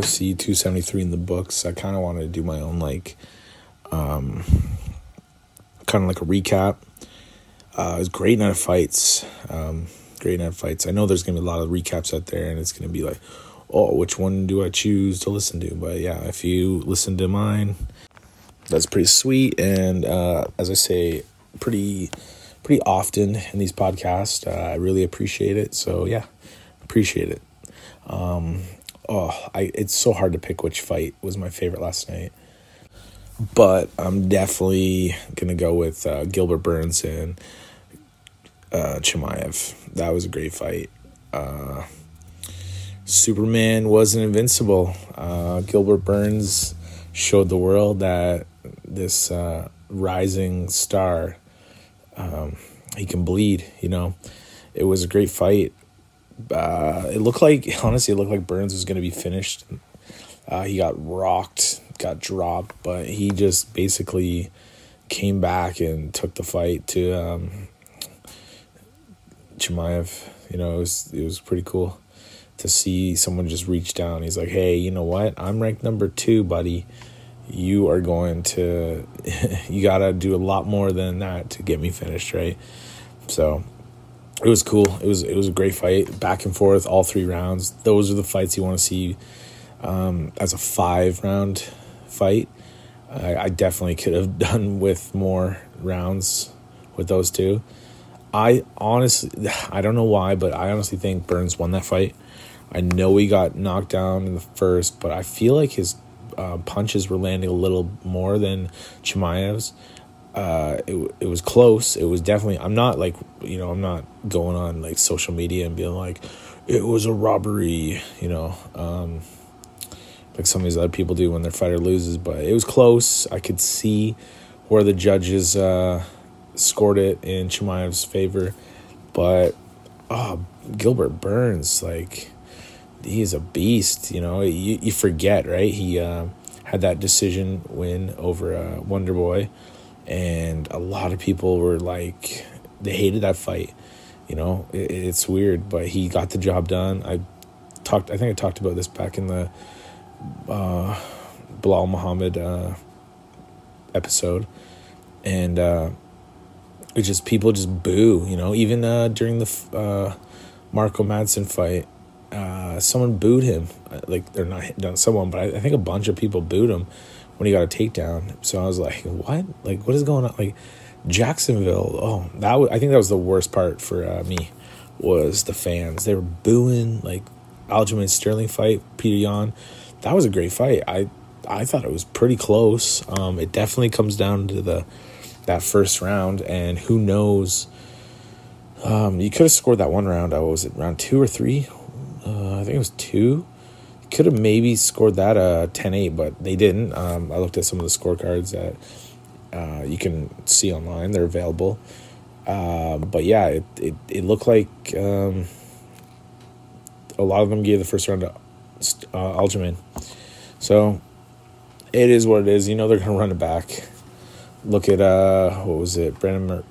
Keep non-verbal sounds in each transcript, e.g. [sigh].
UFC 273 in the books, I kind of wanted to do my own like, um, kind of like a recap. Uh, it was great night of fights. Um, great night of fights. I know there's gonna be a lot of recaps out there, and it's gonna be like, oh, which one do I choose to listen to? But yeah, if you listen to mine, that's pretty sweet. And uh, as I say, pretty pretty often in these podcasts, uh, I really appreciate it. So yeah, appreciate it. Um, oh, I it's so hard to pick which fight was my favorite last night. But I'm definitely gonna go with uh, Gilbert Burns and uh, Chimaev. That was a great fight. Uh, Superman wasn't invincible. Uh, Gilbert Burns showed the world that this uh, rising star, um, he can bleed. You know, it was a great fight. Uh, it looked like [laughs] honestly, it looked like Burns was going to be finished. Uh, he got rocked, got dropped, but he just basically came back and took the fight to um, Chimaev. You know, it was it was pretty cool to see someone just reach down. He's like, "Hey, you know what? I'm ranked number two, buddy. You are going to, [laughs] you gotta do a lot more than that to get me finished, right?" So it was cool. It was it was a great fight, back and forth, all three rounds. Those are the fights you want to see um, as a five round fight. I, I definitely could have [laughs] done with more rounds with those two. I honestly, [sighs] I don't know why, but I honestly think Burns won that fight. I know he got knocked down in the first, but I feel like his uh, punches were landing a little more than Chimaev's. Uh, it it was close. It was definitely. I'm not like you know. I'm not going on like social media and being like, it was a robbery. You know, um, like some of these other people do when their fighter loses. But it was close. I could see where the judges uh, scored it in Chimaev's favor, but oh, Gilbert Burns like he's a beast. You know, you you forget right. He uh, had that decision win over uh, Wonder Boy, and a lot of people were like they hated that fight. You know, it, it's weird, but he got the job done. I talked. I think I talked about this back in the uh, Belal Muhammad uh, episode, and uh, it just people just boo. You know, even uh, during the uh, Marco Madsen fight, uh, someone booed him. Uh, like they're not not someone, but I, I think a bunch of people booed him when he got a takedown. So I was like, what? Like what is going on? Like Jacksonville. Oh, that I think that was the worst part for uh, me was the fans. They were booing like Aljamain Sterling fight, Peter Yan. That was a great fight. I I thought it was pretty close. Um, it definitely comes down to the that first round, and who knows. Um, you could have scored that one round. I was it round two or three? Uh, I think it was two. Could have maybe scored that uh 10-8, but they didn't. Um, I looked at some of the scorecards that uh, you can see online. They're available. Uh, but yeah, it, it, it looked like um, a lot of them gave the first round to uh, Aljamain. So it is what it is. You know they're going to run it back. Look at, uh, what was it? Brandon,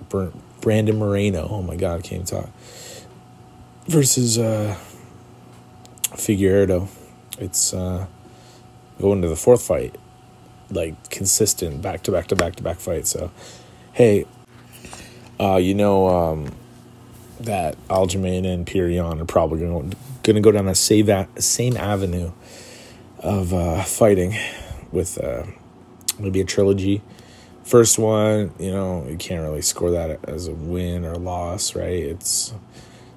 Brandon Moreno. Oh my God, I can't talk. Versus uh, Figueiredo. It's uh, going to the fourth fight, like consistent back to back to back to back fight. So, hey, uh, you know um, that Aljamain and Peter are probably going to go down that same, same avenue of uh, fighting with uh, maybe a trilogy. First one, you know, you can't really score that as a win or loss, right? It's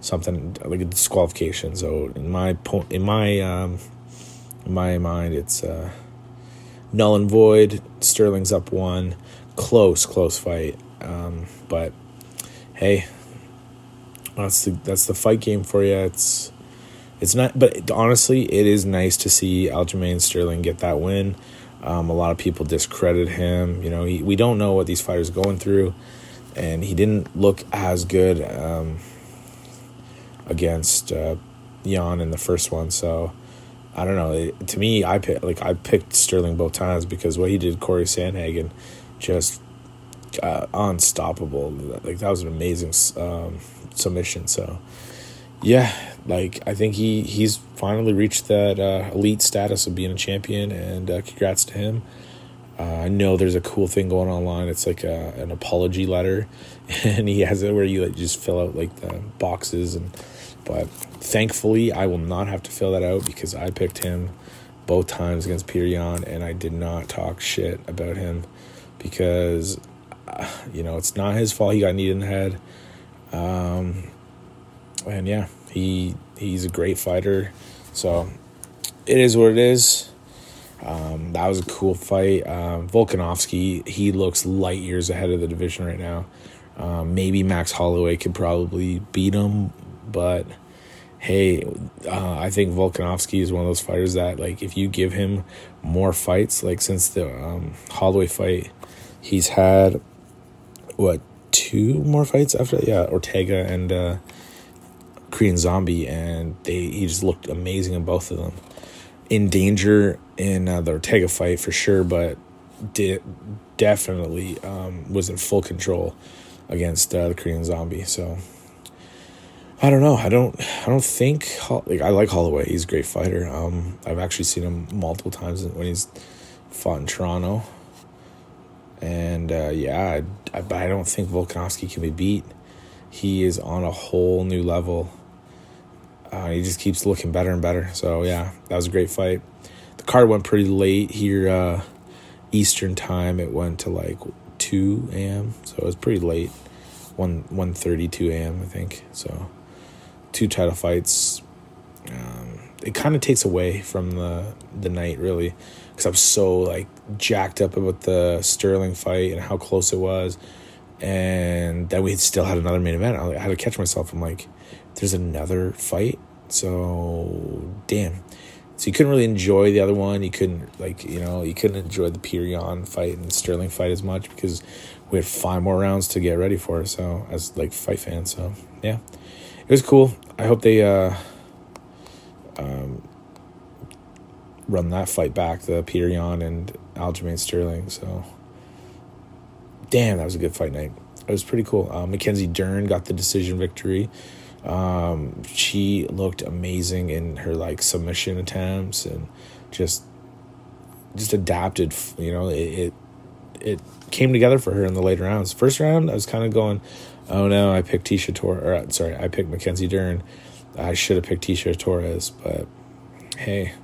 something like a disqualification. So in my point, in my um, in my mind, it's uh, null and void. Sterling's up one, close, close fight. Um, but hey, that's the that's the fight game for you. It's it's not, but honestly, it is nice to see Aljamain Sterling get that win. Um, a lot of people discredit him. You know, he, we don't know what these fighters going through, and he didn't look as good. Um, against uh, Yan in the first one. So I don't know. It, to me, I pick, like I picked Sterling both times because what he did, Corey Sandhagen, just uh, unstoppable. Like that was an amazing um, submission. So yeah, like I think he he's finally reached that uh, elite status of being a champion, and uh, congrats to him. Uh, I know there's a cool thing going online. It's like a, an apology letter, [laughs] and he has it where you like, just fill out like the boxes and. But thankfully, I will not have to fill that out because I picked him both times against Peter Yan, and I did not talk shit about him because uh, you know it's not his fault he got kneed in the head. Um, and yeah, he he's a great fighter. So it is what it is. Um, that was a cool fight. Um, Volkanovski, he looks light years ahead of the division right now. Um, maybe Max Holloway could probably beat him, but hey, uh, I think Volkanovski is one of those fighters that, like, if you give him more fights, like since the um, Holloway fight, he's had what two more fights after? Yeah, Ortega and uh, Korean Zombie, and they he just looked amazing in both of them. In danger in uh, the Ortega fight for sure, but did definitely um, was in full control against uh, the Korean Zombie. So I don't know. I don't. I don't think like I like Holloway. He's a great fighter. Um, I've actually seen him multiple times when he's fought in Toronto. And uh, yeah, I, I, I don't think Volkanovski can be beat. He is on a whole new level. Uh, he just keeps looking better and better. So yeah, that was a great fight. The card went pretty late here, uh, Eastern time. It went to like two a.m. So it was pretty late, one one thirty two a.m. I think. So two title fights. Um, it kind of takes away from the the night really, because I'm so like jacked up about the Sterling fight and how close it was, and then we still had another main event. I had to catch myself. I'm like there's another fight. So damn. So you couldn't really enjoy the other one. You couldn't like you know you couldn't enjoy the Peter Yan fight and Sterling fight as much because we had five more rounds to get ready for. So as like fight fans, so yeah, it was cool. I hope they uh, um, run that fight back, the Peter Yan and Aljamain Sterling. So damn, that was a good fight night. It was pretty cool. Uh, Mackenzie Dern got the decision victory. Um, she looked amazing in her like submission attempts and just just adapted. You know, it, it it came together for her in the later rounds. First round, I was kind of going, "Oh no, I picked Tecia Torres." Or uh, sorry, I picked Mackenzie Dern. I should have picked Tecia Torres, but hey,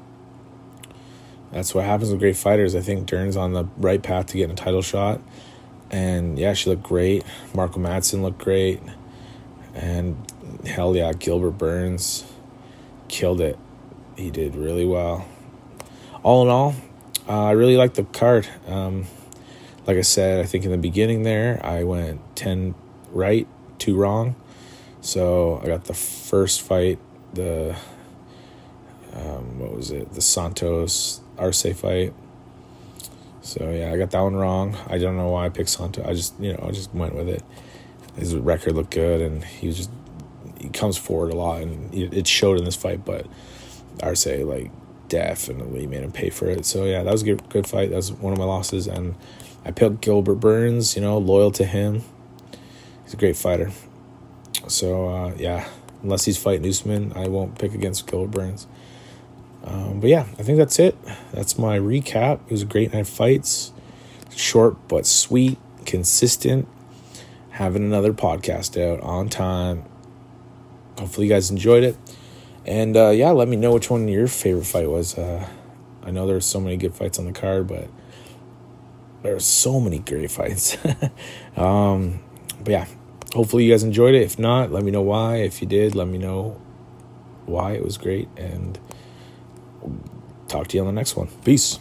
that's what happens with great fighters. I think Dern's on the right path to getting a title shot, and yeah, she looked great. Marco Madsen looked great, and hell yeah, Gilbert Burns killed it. He did really well. All in all, uh, I really like the card. Um, like I said, I think in the beginning there, I went 10 right, 2 wrong. So I got the first fight, the, um, what was it, the Santos Arce fight. So yeah, I got that one wrong. I don't know why I picked Santos. I just, you know, I just went with it. His record looked good, and he was just he comes forward a lot, and it showed in this fight. But Arce like definitely made him pay for it. So yeah, that was a good, good fight. That was one of my losses, and I picked Gilbert Burns. You know, loyal to him. He's a great fighter. So uh, yeah, unless he's fighting Usman, I won't pick against Gilbert Burns. Um, but yeah, I think that's it. That's my recap. It was a great night of fights. Short but sweet, consistent. Having another podcast out on time hopefully you guys enjoyed it. And uh, yeah, let me know which one your favorite fight was. Uh, I know there's so many good fights on the card, but there are so many great fights. [laughs] um, but yeah, hopefully you guys enjoyed it. If not, let me know why. If you did, let me know why it was great. And talk to you on the next one. Peace.